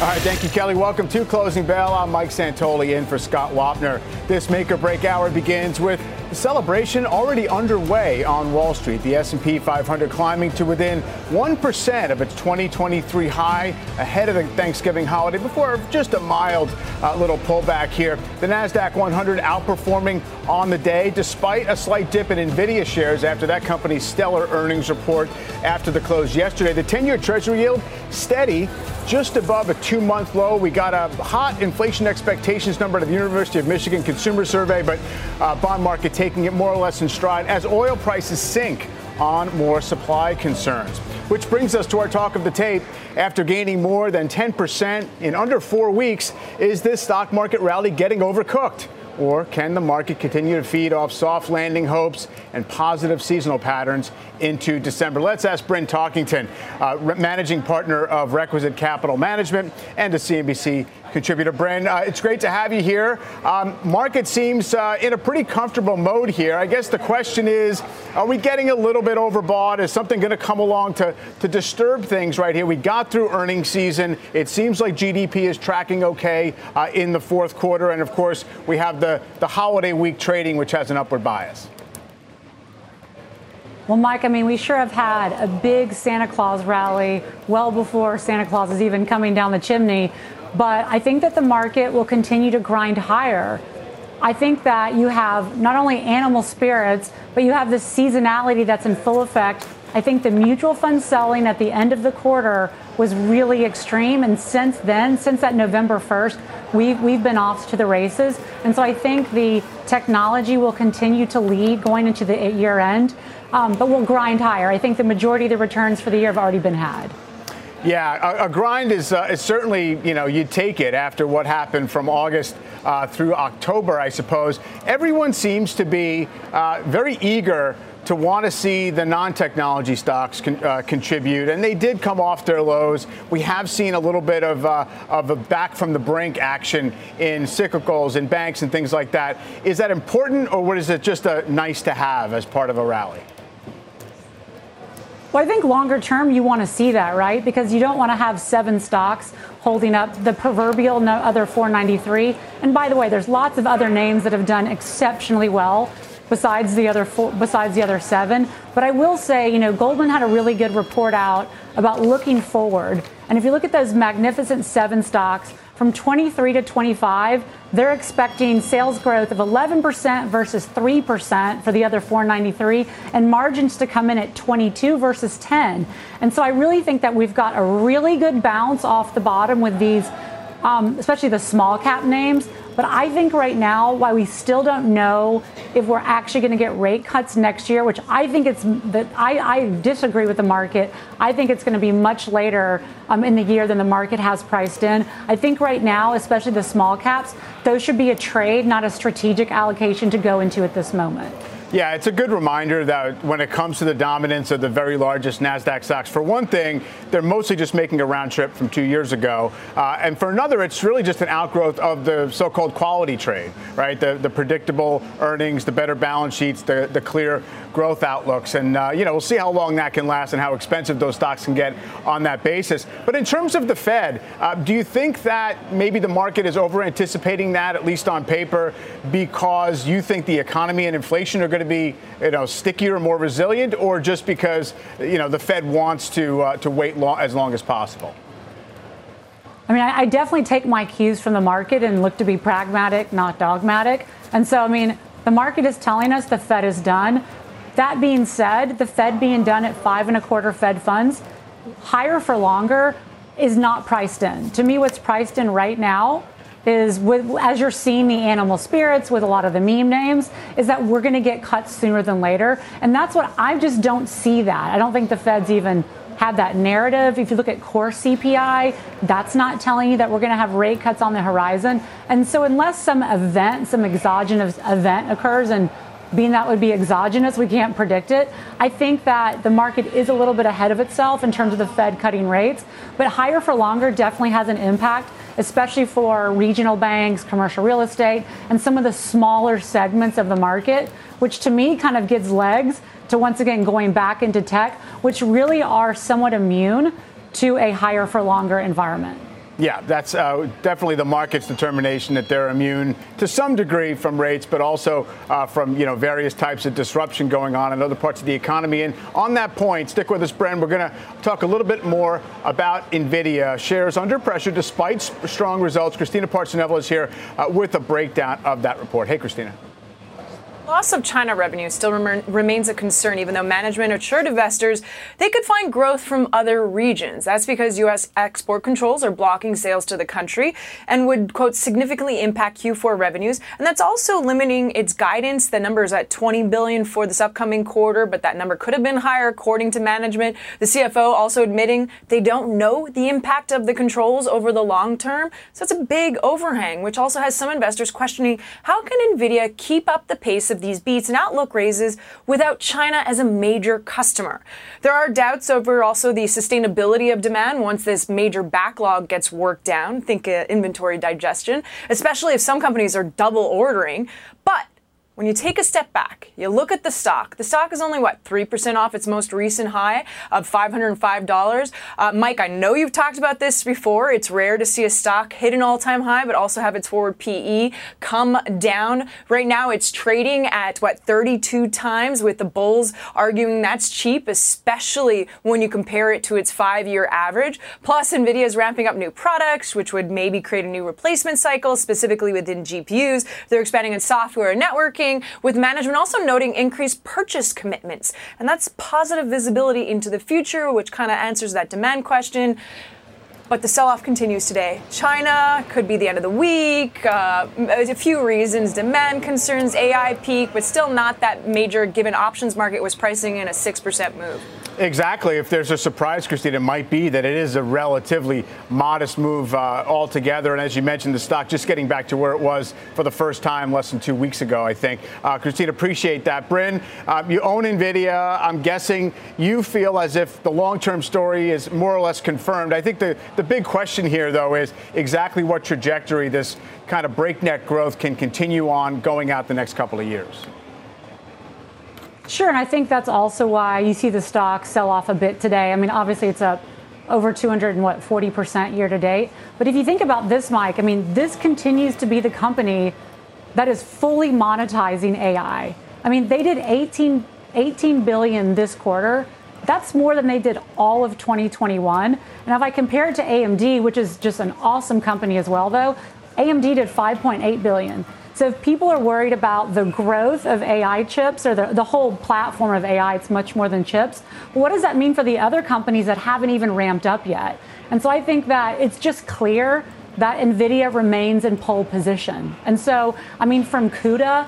All right, thank you, Kelly. Welcome to Closing Bell. I'm Mike Santoli in for Scott Wapner. This make or break hour begins with celebration already underway on Wall Street. The S&P 500 climbing to within 1% of its 2023 high ahead of the Thanksgiving holiday before just a mild uh, little pullback here. The Nasdaq 100 outperforming on the day despite a slight dip in Nvidia shares after that company's stellar earnings report after the close yesterday. The 10-year Treasury yield steady just above a two month low. We got a hot inflation expectations number to the University of Michigan Consumer Survey, but uh, bond market taking it more or less in stride as oil prices sink on more supply concerns. Which brings us to our talk of the tape. After gaining more than 10% in under four weeks, is this stock market rally getting overcooked? Or can the market continue to feed off soft landing hopes and positive seasonal patterns into December? Let's ask Bryn Talkington, uh, managing partner of Requisite Capital Management and a CNBC contributor. Bryn, uh, it's great to have you here. Um, market seems uh, in a pretty comfortable mode here. I guess the question is, are we getting a little bit overbought? Is something going to come along to, to disturb things right here? We got through earnings season. It seems like GDP is tracking okay uh, in the fourth quarter. And of course, we have the, the holiday week trading, which has an upward bias. Well, Mike, I mean, we sure have had a big Santa Claus rally well before Santa Claus is even coming down the chimney. But I think that the market will continue to grind higher. I think that you have not only animal spirits, but you have this seasonality that's in full effect. I think the mutual fund selling at the end of the quarter was really extreme. And since then, since that November 1st, we've, we've been off to the races. And so I think the technology will continue to lead going into the year end, um, but we'll grind higher. I think the majority of the returns for the year have already been had. Yeah, a, a grind is, uh, is, certainly, you know, you take it after what happened from August uh, through October, I suppose. Everyone seems to be uh, very eager to want to see the non-technology stocks con- uh, contribute, and they did come off their lows. We have seen a little bit of uh, of a back from the brink action in cyclicals and banks and things like that. Is that important, or what is it just a nice to have as part of a rally? Well, I think longer term, you want to see that, right? Because you don't want to have seven stocks holding up the proverbial no other 493. And by the way, there's lots of other names that have done exceptionally well besides the other four, besides the other seven. But I will say, you know, Goldman had a really good report out about looking forward. And if you look at those magnificent seven stocks, from 23 to 25, they're expecting sales growth of 11% versus 3% for the other 493 and margins to come in at 22 versus 10. And so I really think that we've got a really good bounce off the bottom with these um, especially the small cap names. But I think right now, while we still don't know if we're actually going to get rate cuts next year, which I think it's that I, I, disagree with the market. I think it's going to be much later um, in the year than the market has priced in. I think right now, especially the small caps, those should be a trade, not a strategic allocation to go into at this moment. Yeah, it's a good reminder that when it comes to the dominance of the very largest NASDAQ stocks, for one thing, they're mostly just making a round trip from two years ago. Uh, and for another, it's really just an outgrowth of the so called quality trade, right? The, the predictable earnings, the better balance sheets, the, the clear growth outlooks. And, uh, you know, we'll see how long that can last and how expensive those stocks can get on that basis. But in terms of the Fed, uh, do you think that maybe the market is over anticipating that, at least on paper, because you think the economy and inflation are going to be, you know, stickier, more resilient, or just because, you know, the Fed wants to, uh, to wait long, as long as possible? I mean, I definitely take my cues from the market and look to be pragmatic, not dogmatic. And so, I mean, the market is telling us the Fed is done. That being said, the Fed being done at five and a quarter Fed funds, higher for longer, is not priced in. To me, what's priced in right now is with, as you're seeing the animal spirits with a lot of the meme names, is that we're going to get cuts sooner than later. And that's what I just don't see that. I don't think the Fed's even had that narrative. If you look at core CPI, that's not telling you that we're going to have rate cuts on the horizon. And so, unless some event, some exogenous event occurs, and being that would be exogenous, we can't predict it. I think that the market is a little bit ahead of itself in terms of the Fed cutting rates, but higher for longer definitely has an impact, especially for regional banks, commercial real estate, and some of the smaller segments of the market, which to me kind of gives legs to once again going back into tech, which really are somewhat immune to a higher for longer environment. Yeah, that's uh, definitely the market's determination that they're immune to some degree from rates, but also uh, from you know various types of disruption going on in other parts of the economy. And on that point, stick with us, Bryn. We're going to talk a little bit more about Nvidia shares under pressure despite strong results. Christina Partsinevelos is here uh, with a breakdown of that report. Hey, Christina. Loss of China revenue still rem- remains a concern, even though management assured investors they could find growth from other regions. That's because U.S. export controls are blocking sales to the country and would, quote, significantly impact Q4 revenues. And that's also limiting its guidance. The number is at 20 billion for this upcoming quarter, but that number could have been higher, according to management. The CFO also admitting they don't know the impact of the controls over the long term. So it's a big overhang, which also has some investors questioning how can NVIDIA keep up the pace of of these beats and outlook raises without China as a major customer. There are doubts over also the sustainability of demand once this major backlog gets worked down. Think uh, inventory digestion, especially if some companies are double ordering. But when you take a step back, you look at the stock. The stock is only what 3% off its most recent high of $505. Uh, Mike, I know you've talked about this before. It's rare to see a stock hit an all-time high, but also have its forward PE come down. Right now, it's trading at what 32 times, with the bulls arguing that's cheap, especially when you compare it to its five-year average. Plus, Nvidia is ramping up new products, which would maybe create a new replacement cycle, specifically within GPUs. They're expanding in software and networking with management also noting increased purchase commitments. And that's positive visibility into the future, which kind of answers that demand question. But the sell off continues today. China could be the end of the week. Uh, a few reasons demand concerns, AI peak, but still not that major given options market was pricing in a 6% move. Exactly. If there's a surprise, Christine, it might be that it is a relatively modest move uh, altogether. And as you mentioned, the stock just getting back to where it was for the first time less than two weeks ago, I think. Uh, Christine, appreciate that. Bryn, uh, you own NVIDIA. I'm guessing you feel as if the long term story is more or less confirmed. I think the, the big question here, though, is exactly what trajectory this kind of breakneck growth can continue on going out the next couple of years. Sure, and I think that's also why you see the stock sell off a bit today. I mean, obviously it's up over 200 and what 40% year to date. But if you think about this, Mike, I mean, this continues to be the company that is fully monetizing AI. I mean, they did 18 18 billion this quarter. That's more than they did all of 2021. And if I compare it to AMD, which is just an awesome company as well, though, AMD did 5.8 billion. So if people are worried about the growth of AI chips or the, the whole platform of AI, it's much more than chips. What does that mean for the other companies that haven't even ramped up yet? And so I think that it's just clear that NVIDIA remains in pole position. And so, I mean, from CUDA,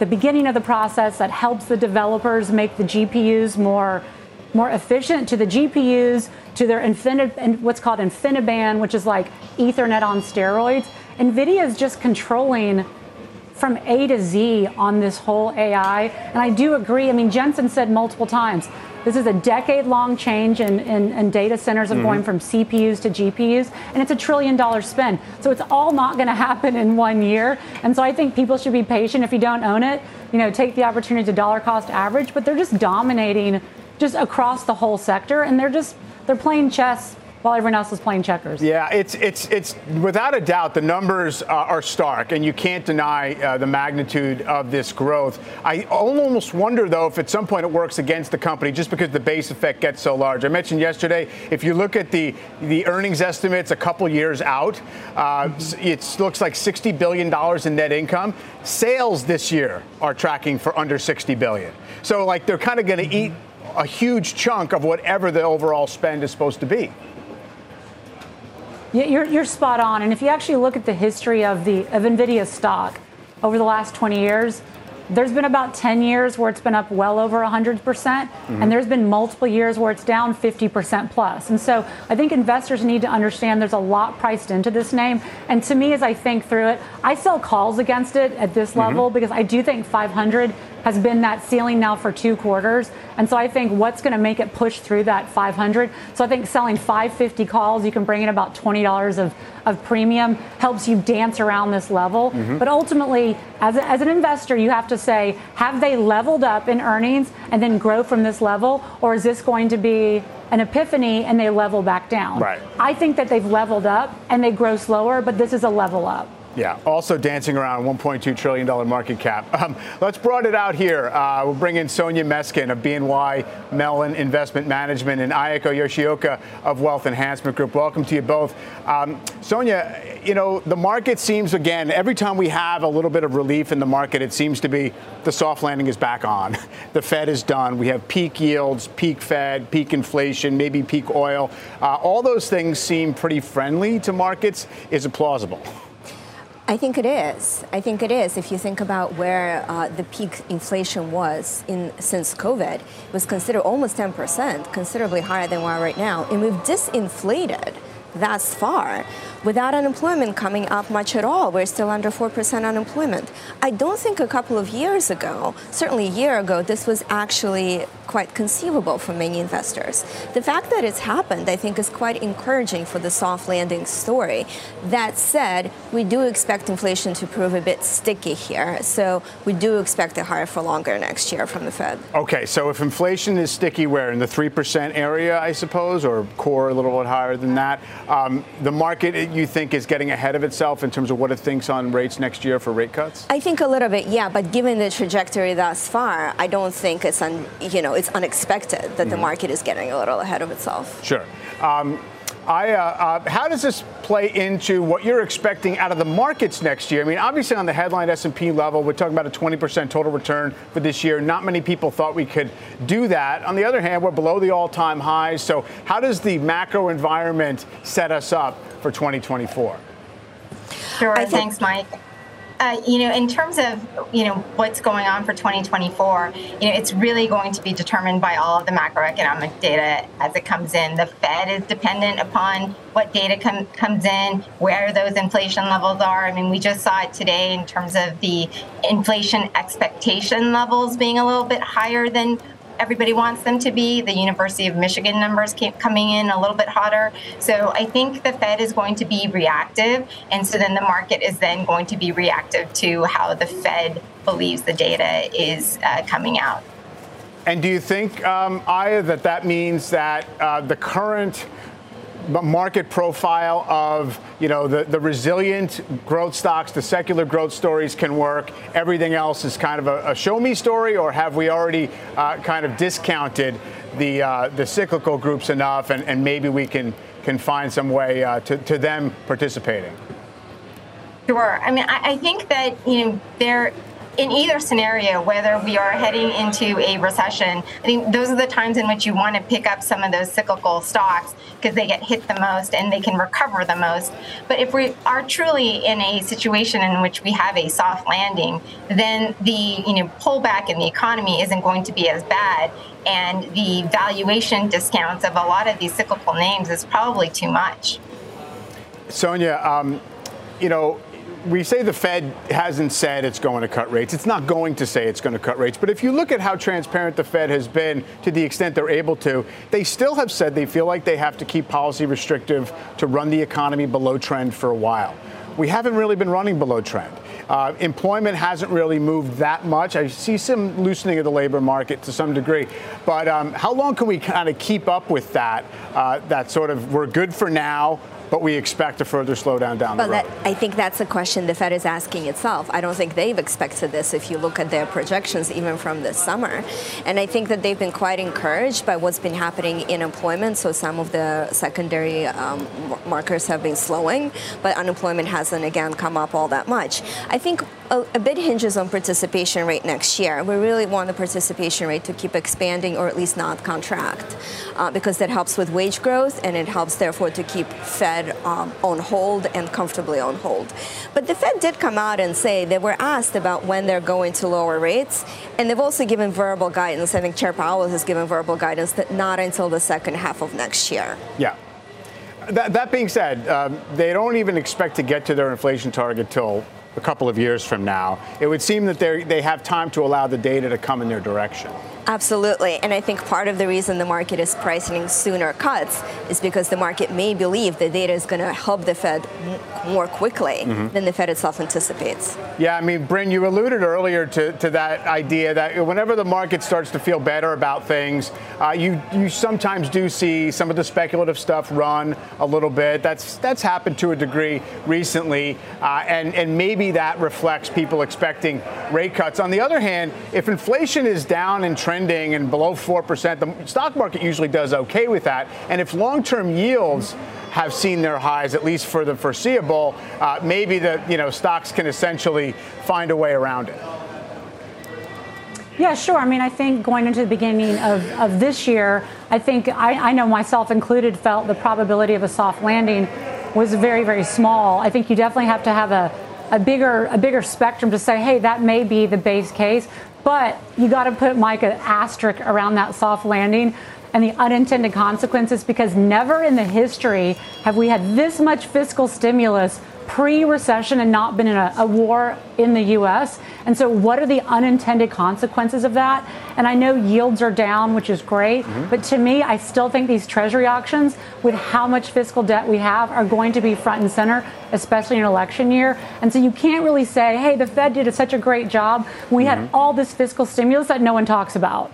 the beginning of the process that helps the developers make the GPUs more more efficient to the GPUs, to their infin- what's called InfiniBand, which is like Ethernet on steroids. NVIDIA is just controlling from A to Z on this whole AI. And I do agree. I mean, Jensen said multiple times this is a decade long change in, in, in, data centers of mm-hmm. going from CPUs to GPUs, and it's a trillion dollar spend. So it's all not going to happen in one year. And so I think people should be patient. If you don't own it, you know, take the opportunity to dollar cost average, but they're just dominating just across the whole sector, and they're just they're playing chess while everyone else is playing checkers. Yeah, it's it's it's without a doubt the numbers uh, are stark, and you can't deny uh, the magnitude of this growth. I almost wonder though if at some point it works against the company just because the base effect gets so large. I mentioned yesterday if you look at the the earnings estimates a couple years out, uh, mm-hmm. it looks like 60 billion dollars in net income. Sales this year are tracking for under 60 billion. So like they're kind of going to mm-hmm. eat a huge chunk of whatever the overall spend is supposed to be. You're, you're spot on. And if you actually look at the history of the of NVIDIA stock over the last 20 years, there's been about 10 years where it's been up well over 100%, percent mm hmm and there's been multiple years where it's down 50% plus. And so I think investors need to understand there's a lot priced into this name. And to me, as I think through it, I sell calls against it at this mm-hmm. level because I do think 500 has been that ceiling now for two quarters. And so I think what's going to make it push through that 500. So I think selling 550 calls, you can bring in about $20 of, of premium, helps you dance around this level. Mm-hmm. But ultimately, as, a, as an investor, you have to say, have they leveled up in earnings and then grow from this level? Or is this going to be an epiphany and they level back down? Right. I think that they've leveled up and they grow slower, but this is a level up. Yeah, also dancing around $1.2 trillion market cap. Um, let's broaden it out here. Uh, we'll bring in Sonia Meskin of BNY Mellon Investment Management and Ayako Yoshioka of Wealth Enhancement Group. Welcome to you both. Um, Sonia, you know, the market seems, again, every time we have a little bit of relief in the market, it seems to be the soft landing is back on. The Fed is done. We have peak yields, peak Fed, peak inflation, maybe peak oil. Uh, all those things seem pretty friendly to markets. Is it plausible? I think it is. I think it is. If you think about where uh, the peak inflation was in since COVID, it was considered almost 10%, considerably higher than we are right now, and we've disinflated thus far without unemployment coming up much at all. We're still under 4% unemployment. I don't think a couple of years ago, certainly a year ago, this was actually quite conceivable for many investors. The fact that it's happened, I think, is quite encouraging for the soft landing story. That said, we do expect inflation to prove a bit sticky here. So we do expect it higher for longer next year from the Fed. Okay, so if inflation is sticky, where in the 3% area, I suppose, or core a little bit higher than that, um, the market, you think is getting ahead of itself in terms of what it thinks on rates next year for rate cuts? I think a little bit, yeah. But given the trajectory thus far, I don't think it's un, you know it's unexpected that mm-hmm. the market is getting a little ahead of itself. Sure. Um, I, uh, uh, how does this play into what you're expecting out of the markets next year? I mean, obviously on the headline S&P level, we're talking about a 20% total return for this year. Not many people thought we could do that. On the other hand, we're below the all-time highs. So how does the macro environment set us up for 2024? Sure. Thanks, Mike. Uh, you know, in terms of you know what's going on for 2024, you know, it's really going to be determined by all of the macroeconomic data as it comes in. The Fed is dependent upon what data com- comes in, where those inflation levels are. I mean, we just saw it today in terms of the inflation expectation levels being a little bit higher than everybody wants them to be. The University of Michigan numbers keep coming in a little bit hotter. So I think the Fed is going to be reactive. And so then the market is then going to be reactive to how the Fed believes the data is uh, coming out. And do you think, um, Aya, that that means that uh, the current market profile of you know the, the resilient growth stocks, the secular growth stories can work. Everything else is kind of a, a show me story, or have we already uh, kind of discounted the uh, the cyclical groups enough, and, and maybe we can can find some way uh, to, to them participating? Sure. I mean, I, I think that you know there in either scenario, whether we are heading into a recession, I think those are the times in which you want to pick up some of those cyclical stocks because they get hit the most and they can recover the most. But if we are truly in a situation in which we have a soft landing, then the you know pullback in the economy isn't going to be as bad, and the valuation discounts of a lot of these cyclical names is probably too much. Sonia, um, you know, we say the Fed hasn't said it's going to cut rates. It's not going to say it's going to cut rates. But if you look at how transparent the Fed has been to the extent they're able to, they still have said they feel like they have to keep policy restrictive to run the economy below trend for a while. We haven't really been running below trend. Uh, employment hasn't really moved that much. I see some loosening of the labor market to some degree, but um, how long can we kind of keep up with that? Uh, that sort of we're good for now but we expect a further slowdown down but the road. That, I think that's a question the Fed is asking itself. I don't think they've expected this if you look at their projections even from this summer. And I think that they've been quite encouraged by what's been happening in employment. So some of the secondary um, markers have been slowing, but unemployment hasn't again come up all that much. I think a, a, bit hinges on participation rate next year. We really want the participation rate to keep expanding or at least not contract uh, because that helps with wage growth and it helps, therefore, to keep Fed um, on hold and comfortably on hold. But the Fed did come out and say they were asked about when they're going to lower rates, and they've also given verbal guidance. I think Chair Powell has given verbal guidance that not until the second half of next year. Yeah. That, that being said, um, they don't even expect to get to their inflation target till a couple of years from now. It would seem that they have time to allow the data to come in their direction. Absolutely. And I think part of the reason the market is pricing sooner cuts is because the market may believe the data is going to help the Fed more quickly mm-hmm. than the Fed itself anticipates. Yeah, I mean, Bryn, you alluded earlier to, to that idea that whenever the market starts to feel better about things, uh, you, you sometimes do see some of the speculative stuff run a little bit. That's, that's happened to a degree recently. Uh, and, and maybe that reflects people expecting rate cuts. On the other hand, if inflation is down and trending, trending and below 4%, the stock market usually does okay with that. And if long term yields have seen their highs, at least for the foreseeable, uh, maybe the you know stocks can essentially find a way around it. Yeah, sure. I mean, I think going into the beginning of, of this year, I think I, I know myself included felt the probability of a soft landing was very, very small. I think you definitely have to have a, a bigger a bigger spectrum to say, hey, that may be the base case. But you got to put, Mike, an asterisk around that soft landing and the unintended consequences because never in the history have we had this much fiscal stimulus pre recession and not been in a, a, war in the US. And so, what are the unintended consequences of that? And I know yields are down, which is great. Mm-hmm. But to me, I still think these treasury auctions, with how much fiscal debt we have, are going to be front and center, especially in election year. And so, you can't really say, hey, the Fed did such a great job. We mm-hmm. had all this fiscal stimulus that no one talks about.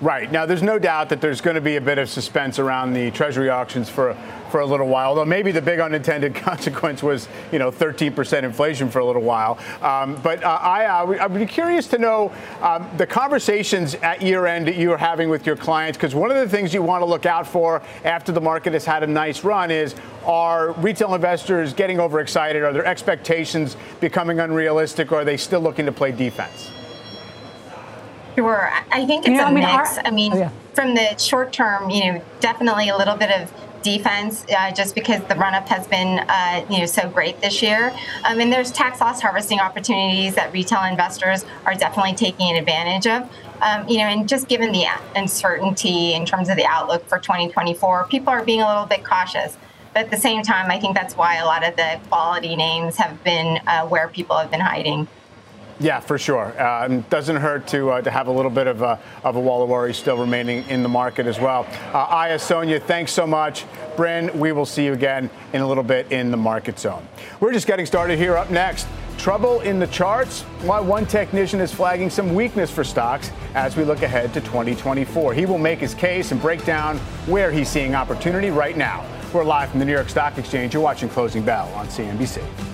Right. Now, there's no doubt that there's going to be a bit of suspense around the Treasury auctions for for a little while. Although maybe the big unintended consequence was, you know, 13% inflation for a little while. Um, but uh, I, uh, I would be curious to know um, the conversations at year end that you are having with your clients, because one of the things you want to look out for after the market has had a nice run is are retail investors getting overexcited? Are their expectations becoming unrealistic? Or are they still looking to play defense? Sure. I think it's you know, a I mean, mix. Our, I mean, oh, yeah. from the short term, you know, definitely a little bit of defense uh, just because the run up has been uh, you know so great this year. Um, and there's tax loss harvesting opportunities that retail investors are definitely taking advantage of. Um, you know, and just given the uncertainty in terms of the outlook for 2024, people are being a little bit cautious. But at the same time, I think that's why a lot of the quality names have been uh, where people have been hiding. Yeah, for sure. Uh, doesn't hurt to uh, to have a little bit of a, of a wall of worry still remaining in the market as well. Uh, Aya, Sonia, thanks so much. Bryn, we will see you again in a little bit in the market zone. We're just getting started here. Up next, trouble in the charts. Why one technician is flagging some weakness for stocks as we look ahead to 2024. He will make his case and break down where he's seeing opportunity right now. We're live from the New York Stock Exchange. You're watching Closing Bell on CNBC.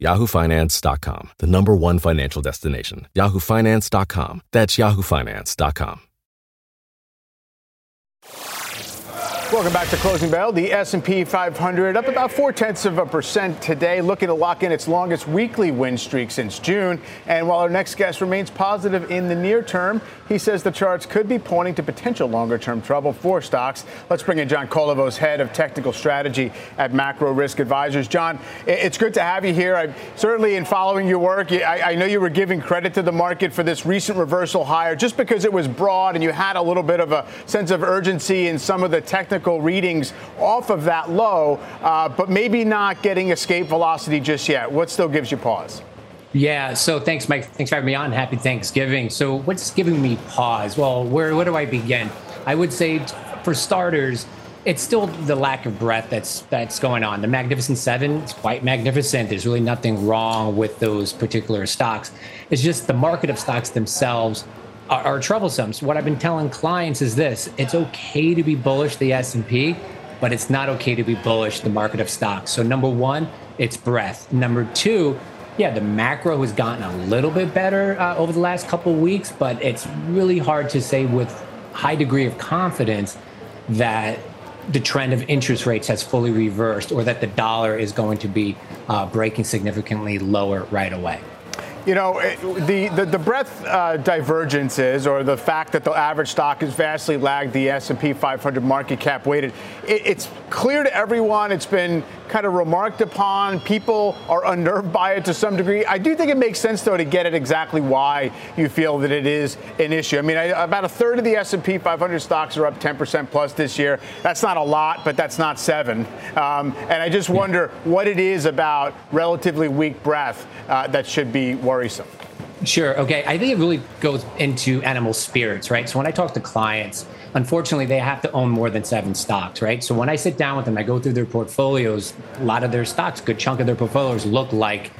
yahoofinance.com, the number one financial destination. yahoofinance.com. That's yahoofinance.com. Welcome back to Closing Bell. The S&P 500 up about four tenths of a percent today, looking to lock in its longest weekly win streak since June. And while our next guest remains positive in the near term, he says the charts could be pointing to potential longer-term trouble for stocks. Let's bring in John Kolovos, head of technical strategy at Macro Risk Advisors. John, it's good to have you here. I, certainly, in following your work, I, I know you were giving credit to the market for this recent reversal higher, just because it was broad and you had a little bit of a sense of urgency in some of the technical technical readings off of that low, uh, but maybe not getting escape velocity just yet. What still gives you pause? Yeah, so thanks, Mike. Thanks for having me on. Happy Thanksgiving. So, what's giving me pause? Well, where, where do I begin? I would say, for starters, it's still the lack of breadth that's that's going on. The Magnificent Seven is quite magnificent. There's really nothing wrong with those particular stocks. It's just the market of stocks themselves are, are troublesome. So what I've been telling clients is this: it's okay to be bullish the S and P, but it's not okay to be bullish the market of stocks. So number one, it's breadth. Number two, yeah, the macro has gotten a little bit better uh, over the last couple of weeks, but it's really hard to say with high degree of confidence that the trend of interest rates has fully reversed or that the dollar is going to be uh, breaking significantly lower right away. You know, the, the, the breadth uh, divergences or the fact that the average stock has vastly lagged the S&P 500 market cap weighted, it, it's clear to everyone. It's been kind of remarked upon. People are unnerved by it to some degree. I do think it makes sense, though, to get at exactly why you feel that it is an issue. I mean, I, about a third of the S&P 500 stocks are up 10% plus this year. That's not a lot, but that's not seven. Um, and I just wonder what it is about relatively weak breadth uh, that should be worrisome. Sure. Okay. I think it really goes into animal spirits, right? So when I talk to clients, unfortunately, they have to own more than seven stocks, right? So when I sit down with them, I go through their portfolios. A lot of their stocks, a good chunk of their portfolios, look like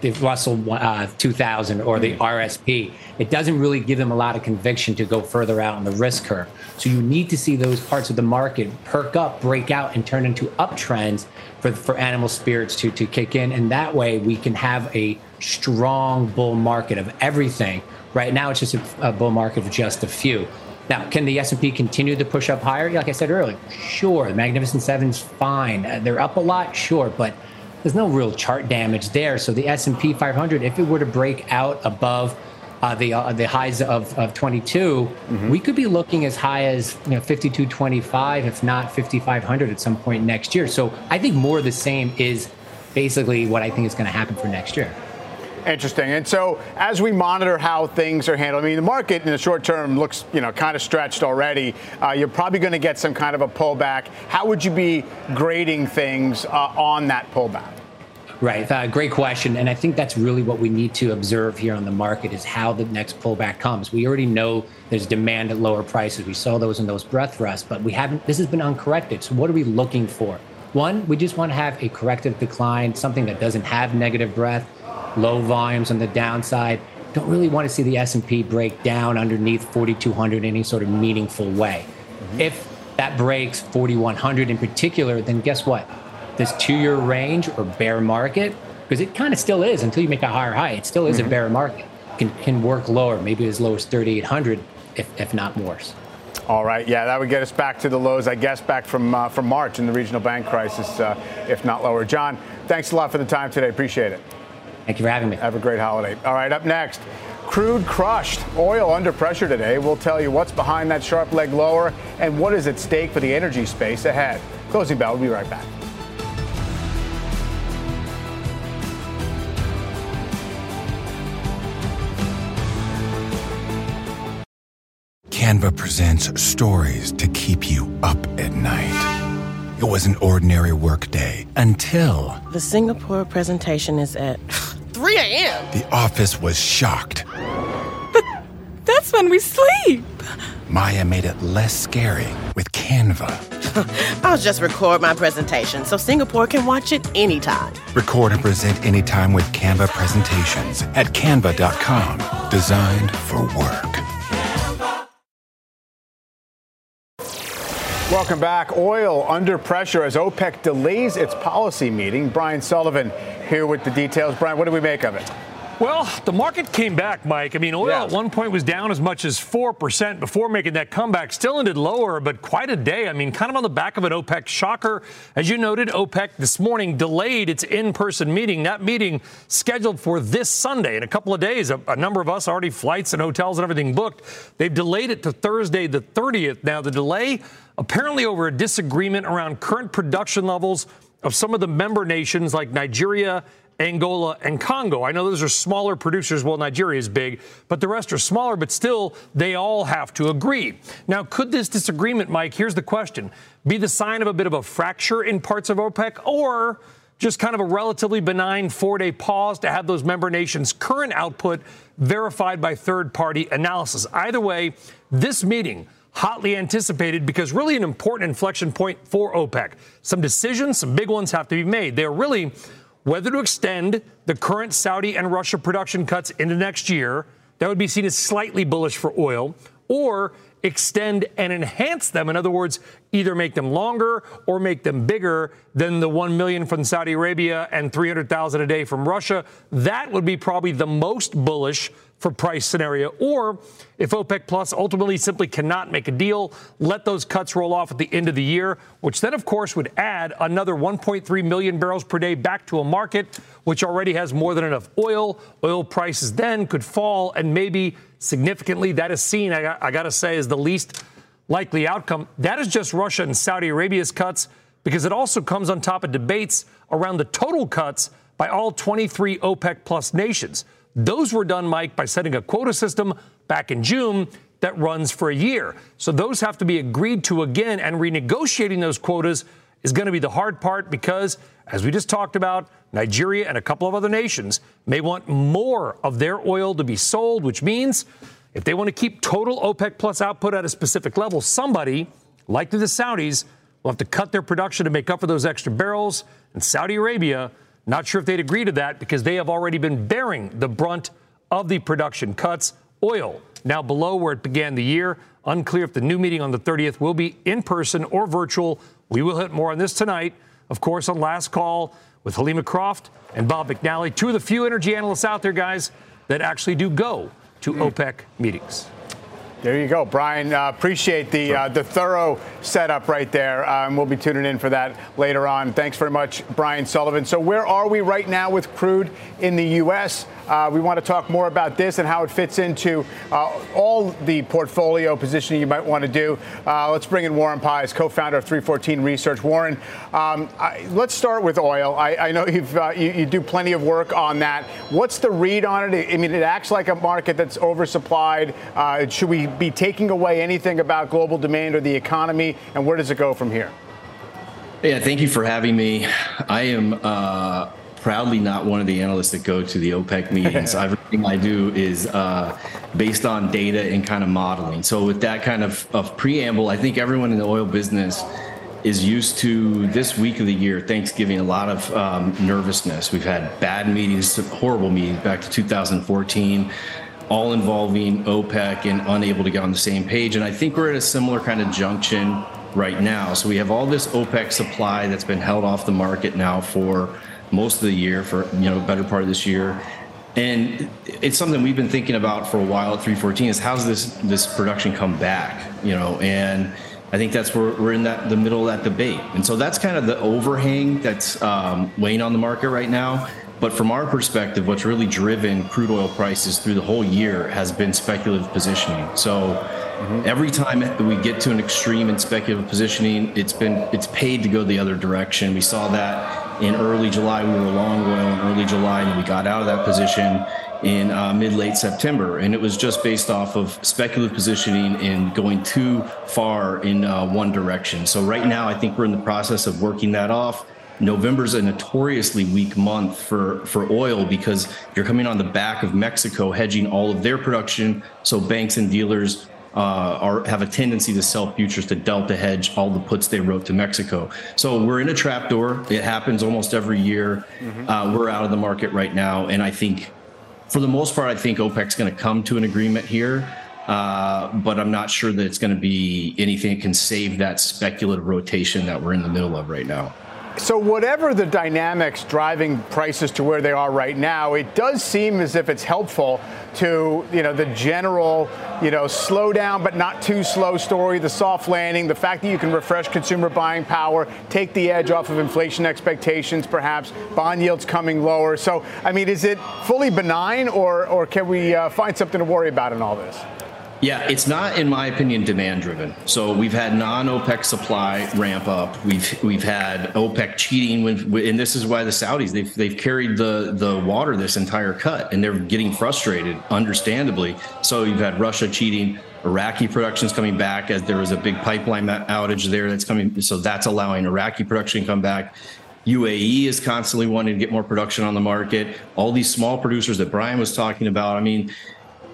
the Russell uh, 2000 or the RSP. It doesn't really give them a lot of conviction to go further out on the risk curve. So you need to see those parts of the market perk up, break out, and turn into uptrends for for animal spirits to to kick in, and that way we can have a strong bull market of everything. Right now, it's just a, a bull market of just a few. Now, can the S&P continue to push up higher? Like I said earlier, sure. The Magnificent Seven's fine. Uh, they're up a lot, sure, but there's no real chart damage there. So the S&P 500, if it were to break out above uh, the uh, the highs of, of 22, mm-hmm. we could be looking as high as you know 52.25, if not 5,500 at some point next year. So I think more of the same is basically what I think is going to happen for next year. Interesting. And so, as we monitor how things are handled, I mean, the market in the short term looks, you know, kind of stretched already. Uh, you're probably going to get some kind of a pullback. How would you be grading things uh, on that pullback? Right. Uh, great question. And I think that's really what we need to observe here on the market is how the next pullback comes. We already know there's demand at lower prices. We saw those in those breadth thrusts, but we haven't, this has been uncorrected. So what are we looking for? One, we just want to have a corrective decline, something that doesn't have negative breadth, low volumes on the downside. Don't really want to see the S&P break down underneath 4200 in any sort of meaningful way. Mm-hmm. If that breaks 4100 in particular, then guess what? this two year range or bear market, because it kind of still is until you make a higher high, it still is mm-hmm. a bear market. Can, can work lower, maybe as low as 3,800, if, if not worse. All right, yeah, that would get us back to the lows, I guess, back from uh, from March in the regional bank crisis, uh, if not lower. John, thanks a lot for the time today. Appreciate it. Thank you for having me. Have a great holiday. All right, up next, crude crushed, oil under pressure today. We'll tell you what's behind that sharp leg lower and what is at stake for the energy space ahead. Closing bell. We'll be right back. Canva presents stories to keep you up at night. It was an ordinary workday until. The Singapore presentation is at 3 a.m. The office was shocked. But that's when we sleep. Maya made it less scary with Canva. I'll just record my presentation so Singapore can watch it anytime. Record and present anytime with Canva presentations at canva.com. Designed for work. Welcome back. Oil under pressure as OPEC delays its policy meeting. Brian Sullivan, here with the details. Brian, what do we make of it? Well, the market came back, Mike. I mean, oil yeah. at one point was down as much as 4% before making that comeback. Still ended lower, but quite a day. I mean, kind of on the back of an OPEC shocker. As you noted, OPEC this morning delayed its in person meeting. That meeting scheduled for this Sunday in a couple of days. A, a number of us already flights and hotels and everything booked. They've delayed it to Thursday, the 30th. Now, the delay apparently over a disagreement around current production levels of some of the member nations like Nigeria Angola, and Congo. I know those are smaller producers. Well, Nigeria is big, but the rest are smaller, but still, they all have to agree. Now, could this disagreement, Mike, here's the question, be the sign of a bit of a fracture in parts of OPEC or just kind of a relatively benign four day pause to have those member nations' current output verified by third party analysis? Either way, this meeting hotly anticipated because really an important inflection point for OPEC. Some decisions, some big ones have to be made. They're really whether to extend the current Saudi and Russia production cuts into next year, that would be seen as slightly bullish for oil, or extend and enhance them. In other words, either make them longer or make them bigger than the 1 million from Saudi Arabia and 300,000 a day from Russia. That would be probably the most bullish for price scenario. Or if OPEC Plus ultimately simply cannot make a deal, let those cuts roll off at the end of the year, which then, of course, would add another 1.3 million barrels per day back to a market which already has more than enough oil. Oil prices then could fall and maybe significantly. That is seen, I, I got to say, is the least likely outcome. That is just Russia and Saudi Arabia's cuts because it also comes on top of debates around the total cuts by all 23 OPEC plus nations. Those were done, Mike, by setting a quota system back in June that runs for a year. So those have to be agreed to again, and renegotiating those quotas is going to be the hard part because, as we just talked about, Nigeria and a couple of other nations may want more of their oil to be sold, which means if they want to keep total OPEC plus output at a specific level, somebody, likely the Saudis, will have to cut their production to make up for those extra barrels. And Saudi Arabia not sure if they'd agree to that because they have already been bearing the brunt of the production cuts. Oil now below where it began the year. Unclear if the new meeting on the 30th will be in person or virtual. We will hit more on this tonight. Of course, on last call with Helima Croft and Bob McNally, two of the few energy analysts out there, guys, that actually do go to mm. OPEC meetings. There you go, Brian. Uh, appreciate the uh, the thorough setup right there. Um, we'll be tuning in for that later on. Thanks very much, Brian Sullivan. So, where are we right now with crude in the U.S.? Uh, we want to talk more about this and how it fits into uh, all the portfolio positioning you might want to do. Uh, let's bring in Warren Pies, co-founder of 314 Research. Warren, um, I, let's start with oil. I, I know uh, you, you, do plenty of work on that. What's the read on it? I mean, it acts like a market that's oversupplied. Uh, should we be taking away anything about global demand or the economy, and where does it go from here? Yeah, thank you for having me. I am uh, proudly not one of the analysts that go to the OPEC meetings. Everything I do is uh, based on data and kind of modeling. So, with that kind of, of preamble, I think everyone in the oil business is used to this week of the year, Thanksgiving, a lot of um, nervousness. We've had bad meetings, horrible meetings back to 2014, all involving OPEC and unable to get on the same page. And I think we're at a similar kind of junction right now. So we have all this OPEC supply that's been held off the market now for most of the year for you know better part of this year. And it's something we've been thinking about for a while at 314 is how's this this production come back you know? And i think that's where we're in that the middle of that debate. And so that's kind of the overhang that's um, weighing on the market right now. But from our perspective what's really driven crude oil prices through the whole year has been speculative positioning. So mm-hmm. every time we get to an extreme in speculative positioning it's been it's paid to go the other direction. We saw that in early July. We were long oil in early July, and we got out of that position in uh, mid late September. And it was just based off of speculative positioning and going too far in uh, one direction. So, right now, I think we're in the process of working that off. November's a notoriously weak month for, for oil because you're coming on the back of Mexico hedging all of their production. So banks and dealers uh, are have a tendency to sell futures to delta hedge all the puts they wrote to Mexico. So we're in a trapdoor. It happens almost every year. Mm-hmm. Uh, we're out of the market right now, and I think, for the most part, I think OPEC's going to come to an agreement here. Uh, but I'm not sure that it's going to be anything that can save that speculative rotation that we're in the middle of right now. So, whatever the dynamics driving prices to where they are right now, it does seem as if it's helpful to you know the general you know slow down but not too slow story, the soft landing, the fact that you can refresh consumer buying power, take the edge off of inflation expectations, perhaps bond yields coming lower. So, I mean, is it fully benign, or or can we uh, find something to worry about in all this? Yeah, it's not, in my opinion, demand driven. So we've had non-OPEC supply ramp up. We've we've had OPEC cheating, when, and this is why the Saudis they've they've carried the the water this entire cut, and they're getting frustrated, understandably. So you've had Russia cheating. Iraqi production's coming back as there was a big pipeline outage there that's coming. So that's allowing Iraqi production to come back. UAE is constantly wanting to get more production on the market. All these small producers that Brian was talking about. I mean,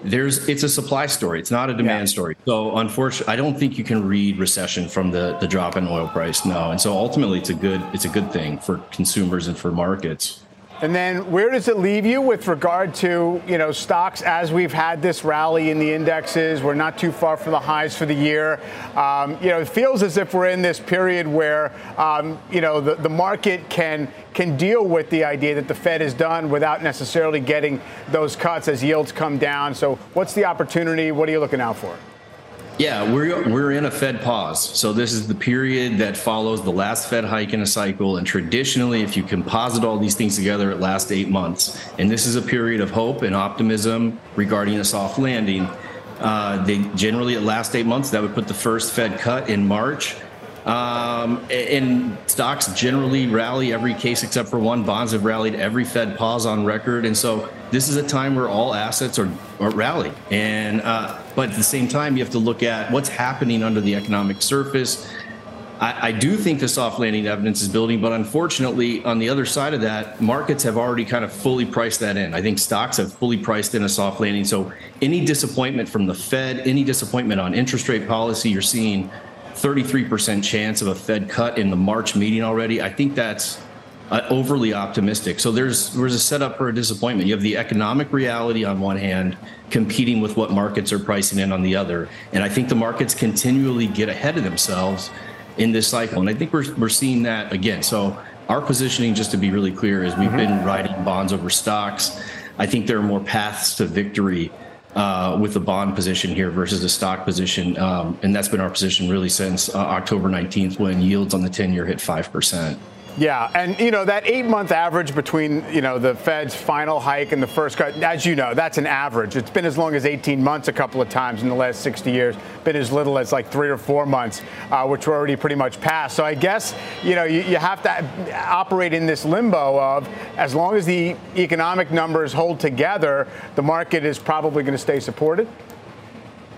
there's it's a supply story. It's not a demand yeah. story. So unfortunately i don't think you can read recession from the the drop in oil price no. And so ultimately it's a good it's a good thing for consumers and for markets and then where does it leave you with regard to, you know, stocks as we've had this rally in the indexes? We're not too far from the highs for the year. Um, you know, it feels as if we're in this period where, um, you know, the, the market can can deal with the idea that the Fed is done without necessarily getting those cuts as yields come down. So what's the opportunity? What are you looking out for? Yeah, we're we're in a Fed pause. So this is the period that follows the last Fed hike in a cycle. And traditionally, if you composite all these things together, it lasts eight months. And this is a period of hope and optimism regarding a soft landing. Uh, they generally it lasts eight months. That would put the first Fed cut in March. Um, and stocks generally rally every case except for one. Bonds have rallied every Fed pause on record, and so this is a time where all assets are, are rally. And uh, but at the same time, you have to look at what's happening under the economic surface. I, I do think the soft landing evidence is building, but unfortunately, on the other side of that, markets have already kind of fully priced that in. I think stocks have fully priced in a soft landing. So any disappointment from the Fed, any disappointment on interest rate policy, you're seeing 33% chance of a Fed cut in the March meeting already. I think that's uh, overly optimistic. So there's there's a setup for a disappointment. You have the economic reality on one hand, competing with what markets are pricing in on the other, and I think the markets continually get ahead of themselves in this cycle, and I think we're we're seeing that again. So our positioning, just to be really clear, is we've mm-hmm. been riding bonds over stocks. I think there are more paths to victory uh, with the bond position here versus the stock position. Um, and that's been our position really since uh, October 19th when yields on the 10 year hit 5%. Yeah, and you know that eight-month average between you know the Fed's final hike and the first cut, as you know, that's an average. It's been as long as 18 months a couple of times in the last 60 years. Been as little as like three or four months, uh, which were already pretty much past. So I guess you know you, you have to operate in this limbo of as long as the economic numbers hold together, the market is probably going to stay supported.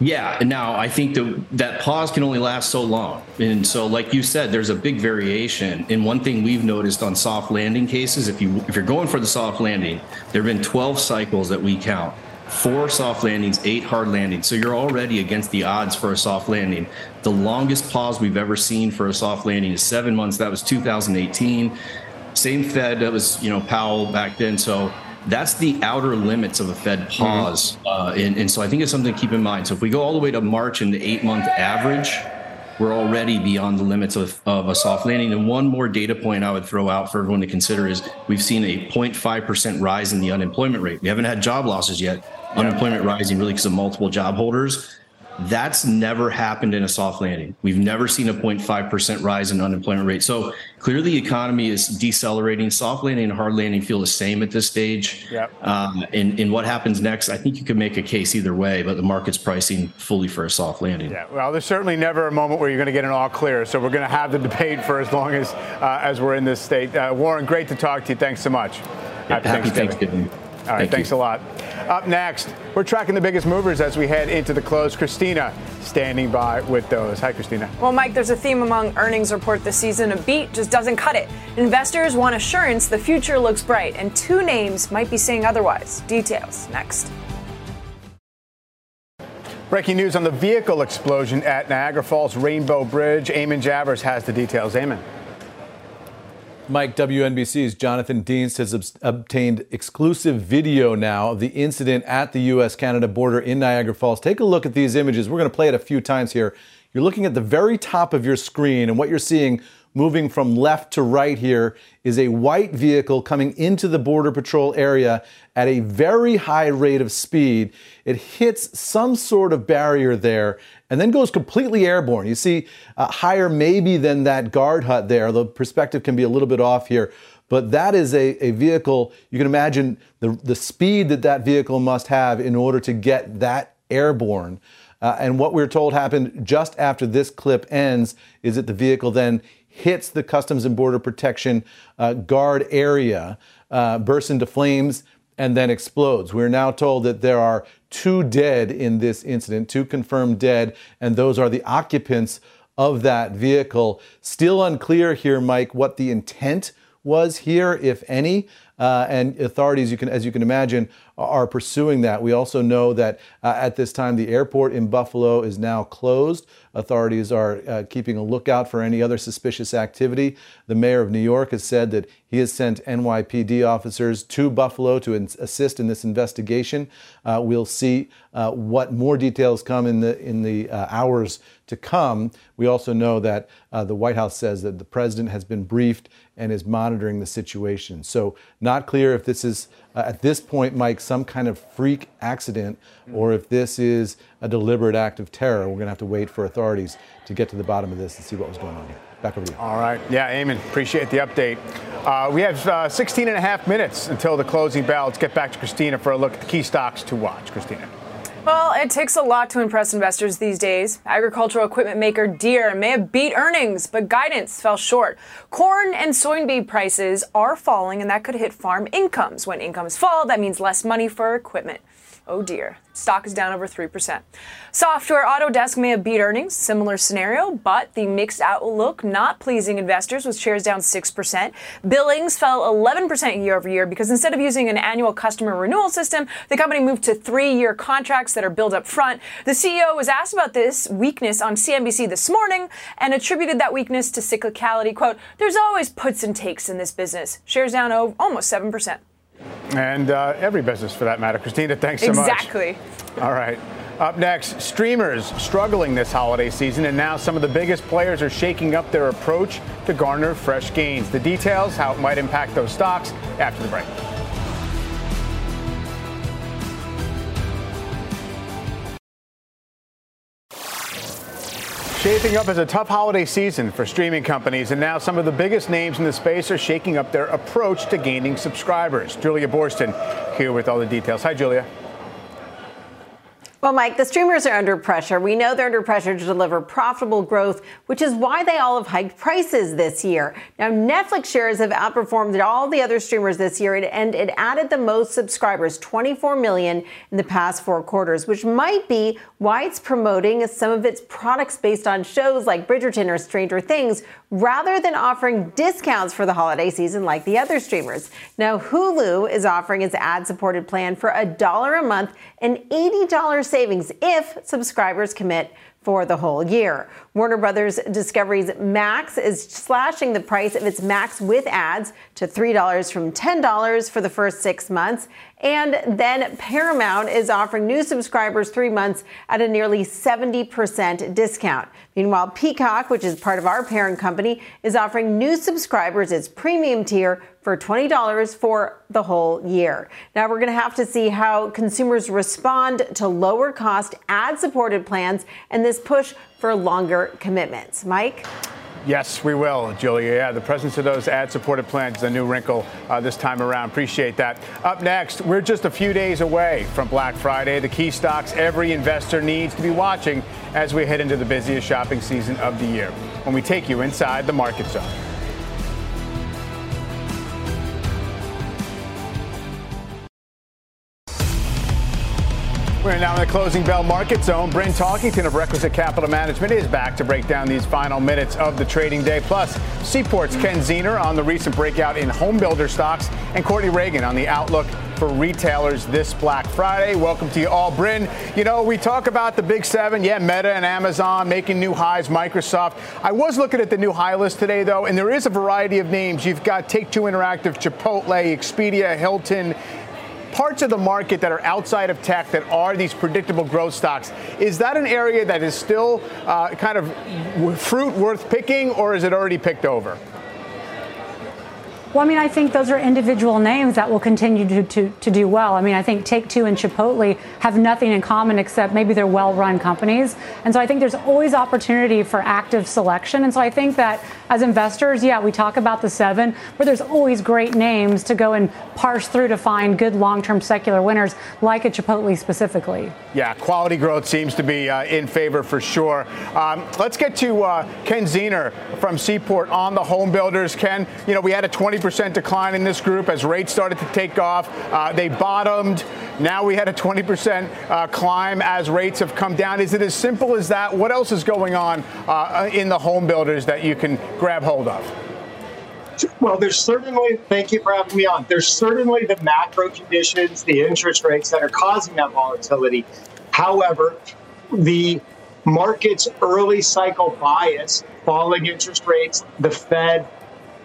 Yeah. Now I think that that pause can only last so long. And so, like you said, there's a big variation. And one thing we've noticed on soft landing cases, if you if you're going for the soft landing, there have been 12 cycles that we count. Four soft landings, eight hard landings. So you're already against the odds for a soft landing. The longest pause we've ever seen for a soft landing is seven months. That was 2018. Same Fed, that was, you know, Powell back then. So that's the outer limits of a Fed mm-hmm. pause. Mm-hmm. Uh, and, and, so I think it's something to keep in mind. So if we go all the way to March and the eight month average, we're already beyond the limits of, of a soft landing. And one more data point I would throw out for everyone to consider is we've seen a 0.5% rise in the unemployment rate. We haven't had job losses yet. Unemployment rising really because of multiple job holders. That's never happened in a soft landing. We've never seen a 0.5% rise in unemployment rate. So clearly the economy is decelerating. Soft landing and hard landing feel the same at this stage. Yep. Um, and, and what happens next, I think you could make a case either way, but the market's pricing fully for a soft landing. Yeah, well, there's certainly never a moment where you're going to get an all clear. So we're going to have the debate for as long as, uh, as we're in this state. Uh, Warren, great to talk to you. Thanks so much. Happy, Happy Thanksgiving. Thanksgiving. All right, Thank thanks you. a lot. Up next, we're tracking the biggest movers as we head into the close. Christina standing by with those. Hi, Christina. Well, Mike, there's a theme among earnings report this season. A beat just doesn't cut it. Investors want assurance the future looks bright, and two names might be saying otherwise. Details next. Breaking news on the vehicle explosion at Niagara Falls Rainbow Bridge. Eamon Javers has the details. Eamon. Mike, WNBC's Jonathan Dienst has obtained exclusive video now of the incident at the U.S. Canada border in Niagara Falls. Take a look at these images. We're going to play it a few times here. You're looking at the very top of your screen, and what you're seeing moving from left to right here is a white vehicle coming into the Border Patrol area at a very high rate of speed. It hits some sort of barrier there and then goes completely airborne. You see, uh, higher maybe than that guard hut there. The perspective can be a little bit off here. But that is a, a vehicle, you can imagine the, the speed that that vehicle must have in order to get that airborne. Uh, and what we're told happened just after this clip ends is that the vehicle then hits the Customs and Border Protection uh, guard area, uh, bursts into flames, and then explodes. We're now told that there are two dead in this incident, two confirmed dead, and those are the occupants of that vehicle. Still unclear here, Mike, what the intent was here, if any. Uh, and authorities, you can, as you can imagine, are pursuing that. We also know that uh, at this time the airport in Buffalo is now closed. Authorities are uh, keeping a lookout for any other suspicious activity. The mayor of New York has said that he has sent NYPD officers to Buffalo to in- assist in this investigation. Uh, we'll see uh, what more details come in the in the uh, hours to come. We also know that uh, the White House says that the president has been briefed and is monitoring the situation. So, not clear if this is uh, at this point, Mike, some kind of freak accident, or if this is a deliberate act of terror. We're going to have to wait for authorities to get to the bottom of this and see what was going on here. Back over to you. All right. Yeah, Eamon, appreciate the update. Uh, we have uh, 16 and a half minutes until the closing bell. Let's get back to Christina for a look at the key stocks to watch. Christina. Well, it takes a lot to impress investors these days. Agricultural equipment maker Deere may have beat earnings, but guidance fell short. Corn and soybean prices are falling, and that could hit farm incomes. When incomes fall, that means less money for equipment. Oh dear. Stock is down over 3%. Software Autodesk may have beat earnings, similar scenario, but the mixed outlook not pleasing investors with shares down 6%. Billings fell 11% year over year because instead of using an annual customer renewal system, the company moved to three year contracts that are billed up front. The CEO was asked about this weakness on CNBC this morning and attributed that weakness to cyclicality. Quote, there's always puts and takes in this business. Shares down almost 7% and uh, every business for that matter. Christina, thanks so exactly. much. Exactly. All right. Up next, streamers struggling this holiday season, and now some of the biggest players are shaking up their approach to garner fresh gains. The details, how it might impact those stocks, after the break. Shaping up as a tough holiday season for streaming companies, and now some of the biggest names in the space are shaking up their approach to gaining subscribers. Julia Boorstin here with all the details. Hi, Julia. Well, Mike, the streamers are under pressure. We know they're under pressure to deliver profitable growth, which is why they all have hiked prices this year. Now, Netflix shares have outperformed all the other streamers this year, and it added the most subscribers, 24 million in the past four quarters, which might be why it's promoting some of its products based on shows like Bridgerton or Stranger Things, rather than offering discounts for the holiday season like the other streamers. Now, Hulu is offering its ad-supported plan for a dollar a month and $80 savings if subscribers commit for the whole year. Warner Brothers Discovery's Max is slashing the price of its Max with ads to $3 from $10 for the first six months. And then Paramount is offering new subscribers three months at a nearly 70% discount. Meanwhile, Peacock, which is part of our parent company, is offering new subscribers its premium tier for $20 for the whole year. Now we're going to have to see how consumers respond to lower cost ad supported plans and this push for longer commitments. Mike? Yes, we will, Julia. Yeah, the presence of those ad supported plans is a new wrinkle uh, this time around. Appreciate that. Up next, we're just a few days away from Black Friday, the key stocks every investor needs to be watching as we head into the busiest shopping season of the year. When we take you inside the market zone. We're now in the closing bell market zone. Bryn Talkington of Requisite Capital Management is back to break down these final minutes of the trading day. Plus, Seaport's Ken Zener on the recent breakout in home builder stocks, and Courtney Reagan on the outlook for retailers this Black Friday. Welcome to you all. Bryn, you know, we talk about the big seven. Yeah, Meta and Amazon making new highs, Microsoft. I was looking at the new high list today, though, and there is a variety of names. You've got Take Two Interactive, Chipotle, Expedia, Hilton, parts of the market that are outside of tech that are these predictable growth stocks, is that an area that is still uh, kind of fruit worth picking, or is it already picked over? Well, I mean, I think those are individual names that will continue to, to, to do well. I mean, I think Take Two and Chipotle have nothing in common except maybe they're well run companies. And so I think there's always opportunity for active selection. And so I think that as investors, yeah, we talk about the seven, but there's always great names to go and parse through to find good long term secular winners like a Chipotle specifically. Yeah, quality growth seems to be uh, in favor for sure. Um, let's get to uh, Ken Zener from Seaport on the home builders. Ken, you know, we had a 20 20% decline in this group as rates started to take off. Uh, they bottomed. Now we had a 20% uh, climb as rates have come down. Is it as simple as that? What else is going on uh, in the home builders that you can grab hold of? Well, there's certainly, thank you for having me on. There's certainly the macro conditions, the interest rates that are causing that volatility. However, the market's early cycle bias, falling interest rates, the Fed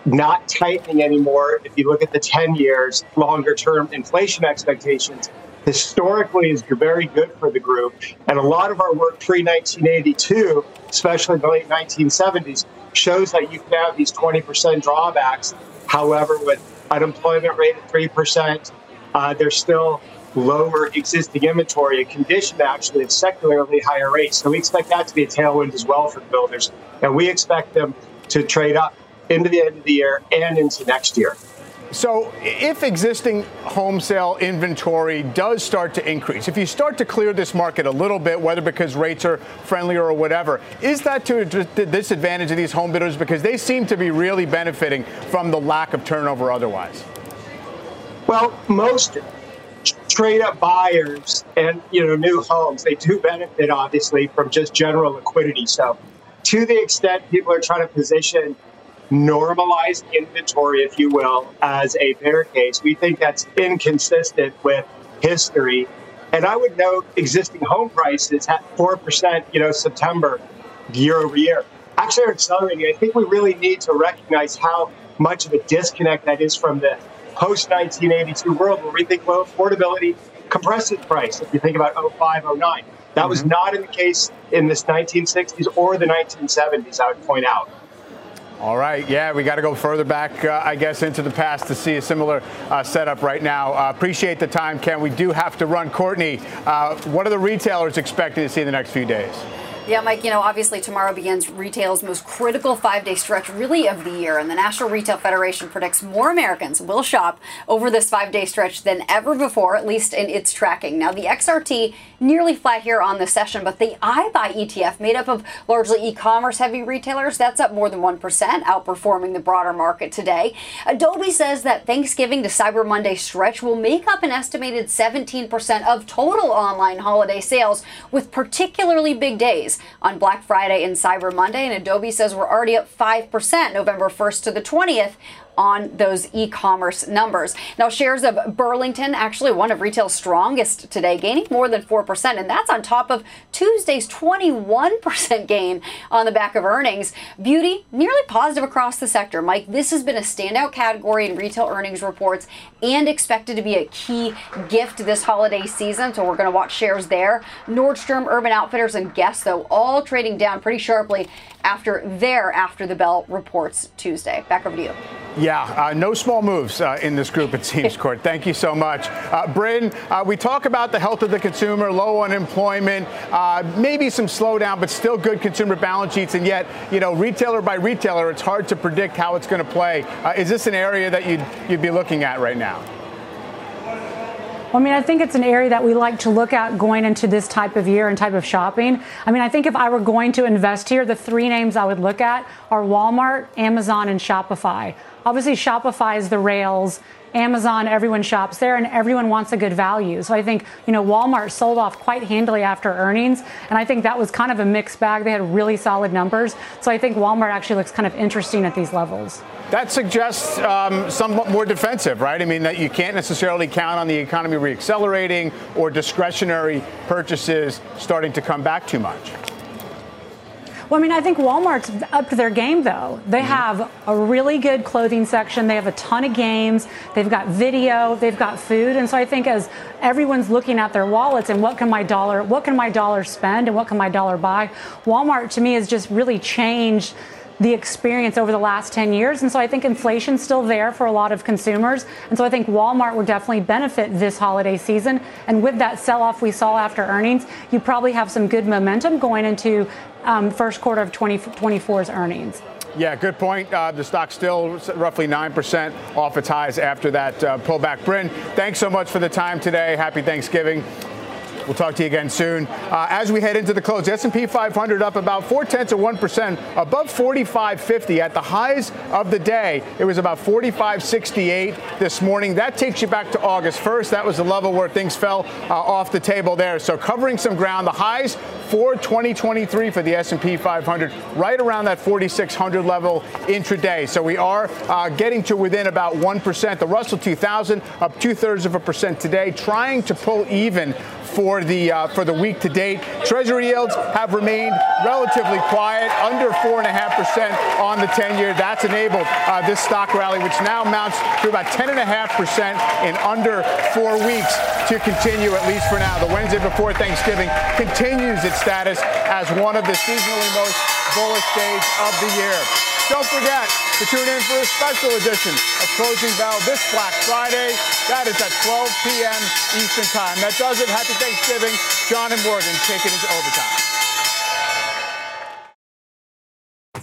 not tightening anymore. If you look at the 10 years, longer term inflation expectations, historically is very good for the group. And a lot of our work pre 1982, especially the late 1970s, shows that you can have these 20% drawbacks. However, with unemployment rate at 3%, uh, there's still lower existing inventory, a condition actually of secularly higher rates. So we expect that to be a tailwind as well for the builders. And we expect them to trade up into the end of the year and into next year. So, if existing home sale inventory does start to increase, if you start to clear this market a little bit, whether because rates are friendlier or whatever, is that to the disadvantage of these home builders because they seem to be really benefiting from the lack of turnover otherwise? Well, most trade up buyers and you know new homes they do benefit obviously from just general liquidity so to the extent people are trying to position normalized inventory, if you will, as a bear case. We think that's inconsistent with history. And I would note existing home prices at 4%, you know, September year over year. Actually, are accelerating. I think we really need to recognize how much of a disconnect that is from the post 1982 world where we think low affordability compresses price. If you think about 05, 09, that mm-hmm. was not in the case in this 1960s or the 1970s, I would point out. All right, yeah, we got to go further back, uh, I guess, into the past to see a similar uh, setup right now. Uh, appreciate the time, Ken. We do have to run. Courtney, uh, what are the retailers expecting to see in the next few days? Yeah, Mike, you know, obviously tomorrow begins retail's most critical five day stretch, really, of the year. And the National Retail Federation predicts more Americans will shop over this five day stretch than ever before, at least in its tracking. Now, the XRT nearly flat here on the session, but the iBuy ETF, made up of largely e commerce heavy retailers, that's up more than 1%, outperforming the broader market today. Adobe says that Thanksgiving to Cyber Monday stretch will make up an estimated 17% of total online holiday sales, with particularly big days on Black Friday and Cyber Monday, and Adobe says we're already up 5% November 1st to the 20th on those e-commerce numbers. Now, shares of Burlington, actually one of retail's strongest today, gaining more than 4%, and that's on top of Tuesday's 21% gain on the back of earnings. Beauty, nearly positive across the sector. Mike, this has been a standout category in retail earnings reports and expected to be a key gift this holiday season, so we're going to watch shares there. Nordstrom, Urban Outfitters, and Guess, though, all trading down pretty sharply after their after the bell reports Tuesday. Back over to you. Yeah, uh, no small moves uh, in this group, it seems, Court. Thank you so much. Uh, Bryn, uh, we talk about the health of the consumer, low unemployment, uh, maybe some slowdown, but still good consumer balance sheets. And yet, you know, retailer by retailer, it's hard to predict how it's going to play. Uh, is this an area that you'd, you'd be looking at right now? Well, I mean, I think it's an area that we like to look at going into this type of year and type of shopping. I mean, I think if I were going to invest here, the three names I would look at are Walmart, Amazon, and Shopify. Obviously, Shopify is the rails. Amazon, everyone shops there and everyone wants a good value. So I think, you know, Walmart sold off quite handily after earnings. And I think that was kind of a mixed bag. They had really solid numbers. So I think Walmart actually looks kind of interesting at these levels. That suggests um, somewhat more defensive, right? I mean, that you can't necessarily count on the economy reaccelerating or discretionary purchases starting to come back too much. Well, I mean, I think Walmart's up to their game, though. They mm-hmm. have a really good clothing section. They have a ton of games. They've got video. They've got food. And so I think as everyone's looking at their wallets and what can my dollar, what can my dollar spend and what can my dollar buy, Walmart to me has just really changed the experience over the last 10 years. And so I think inflation's still there for a lot of consumers. And so I think Walmart will definitely benefit this holiday season. And with that sell off we saw after earnings, you probably have some good momentum going into um, first quarter of 2024's earnings. Yeah, good point. Uh, the stock's still roughly 9% off its highs after that uh, pullback. Bryn, thanks so much for the time today. Happy Thanksgiving. We'll talk to you again soon. Uh, as we head into the close, S&P 500 up about four tenths of one percent, above 45.50 at the highs of the day. It was about 45.68 this morning. That takes you back to August 1st. That was the level where things fell uh, off the table there. So covering some ground. The highs for 2023 for the S&P 500, right around that 4,600 level intraday. So we are uh, getting to within about one percent. The Russell 2000 up two thirds of a percent today, trying to pull even for the uh, for the week to date. Treasury yields have remained relatively quiet, under four and a half percent on the 10-year. That's enabled uh, this stock rally, which now amounts to about 10 and a half percent in under four weeks, to continue at least for now. The Wednesday before Thanksgiving continues its status as one of the seasonally most bullish days of the year. Don't forget to tune in for a special edition of Closing Bell this Black Friday. That is at 12 p.m. Eastern Time. That does it. Happy Thanksgiving. John and Morgan taking it to overtime.